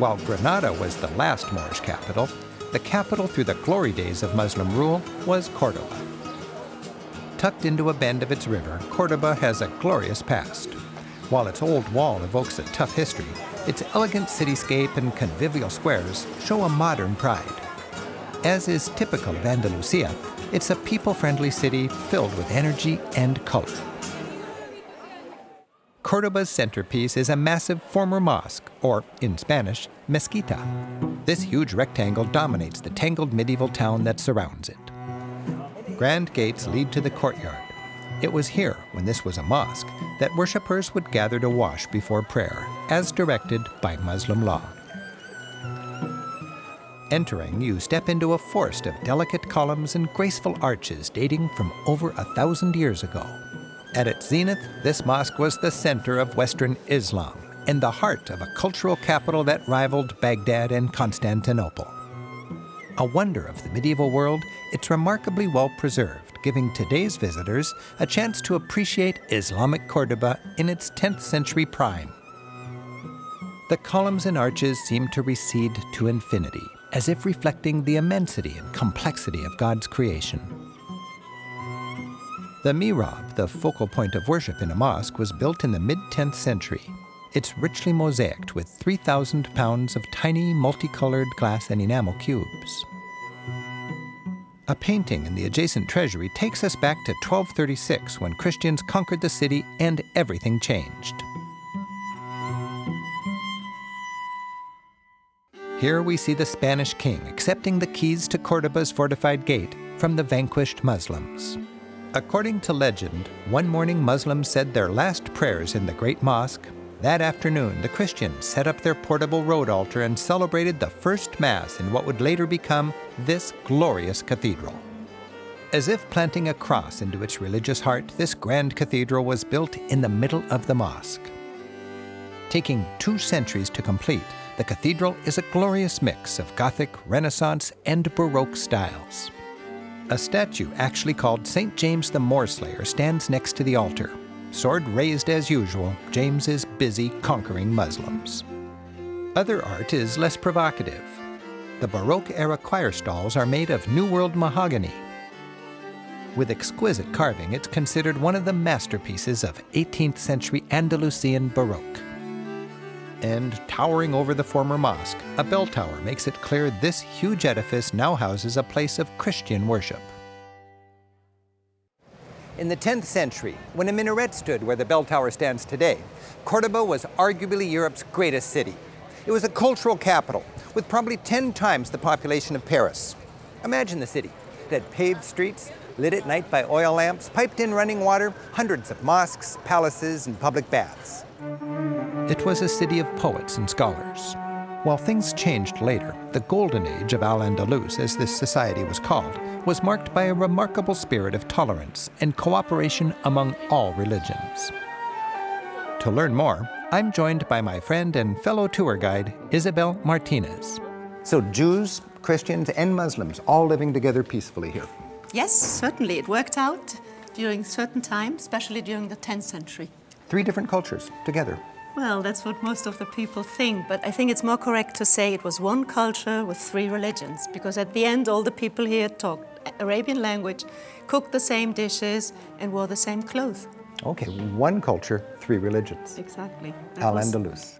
While Granada was the last Moorish capital, the capital through the glory days of Muslim rule was Cordoba. Tucked into a bend of its river, Cordoba has a glorious past. While its old wall evokes a tough history, its elegant cityscape and convivial squares show a modern pride. As is typical of Andalusia, it's a people friendly city filled with energy and color. Cordoba's centerpiece is a massive former mosque, or in Spanish, mezquita. This huge rectangle dominates the tangled medieval town that surrounds it. Grand gates lead to the courtyard. It was here, when this was a mosque, that worshippers would gather to wash before prayer, as directed by Muslim law. Entering, you step into a forest of delicate columns and graceful arches dating from over a thousand years ago. At its zenith, this mosque was the center of Western Islam and the heart of a cultural capital that rivaled Baghdad and Constantinople. A wonder of the medieval world, it's remarkably well preserved, giving today's visitors a chance to appreciate Islamic Cordoba in its 10th century prime. The columns and arches seem to recede to infinity, as if reflecting the immensity and complexity of God's creation. The mihrab, the focal point of worship in a mosque, was built in the mid 10th century. It's richly mosaicked with 3,000 pounds of tiny multicolored glass and enamel cubes. A painting in the adjacent treasury takes us back to 1236 when Christians conquered the city and everything changed. Here we see the Spanish king accepting the keys to Cordoba's fortified gate from the vanquished Muslims. According to legend, one morning Muslims said their last prayers in the great mosque. That afternoon, the Christians set up their portable road altar and celebrated the first Mass in what would later become this glorious cathedral. As if planting a cross into its religious heart, this grand cathedral was built in the middle of the mosque. Taking two centuries to complete, the cathedral is a glorious mix of Gothic, Renaissance, and Baroque styles. A statue actually called St. James the Moorslayer stands next to the altar. Sword raised as usual, James is busy conquering Muslims. Other art is less provocative. The Baroque era choir stalls are made of New World mahogany. With exquisite carving, it's considered one of the masterpieces of 18th century Andalusian Baroque. And towering over the former mosque, a bell tower makes it clear this huge edifice now houses a place of Christian worship. In the 10th century, when a minaret stood where the bell tower stands today, Cordoba was arguably Europe's greatest city. It was a cultural capital with probably 10 times the population of Paris. Imagine the city. It had paved streets, lit at night by oil lamps, piped in running water, hundreds of mosques, palaces, and public baths. It was a city of poets and scholars. While things changed later, the golden age of Al Andalus, as this society was called, was marked by a remarkable spirit of tolerance and cooperation among all religions. To learn more, I'm joined by my friend and fellow tour guide, Isabel Martinez. So, Jews, Christians, and Muslims all living together peacefully here. Yes, certainly. It worked out during certain times, especially during the 10th century. Three different cultures together. Well, that's what most of the people think, but I think it's more correct to say it was one culture with three religions, because at the end, all the people here talked Arabian language, cooked the same dishes, and wore the same clothes. Okay, one culture, three religions. Exactly. Al Andalus.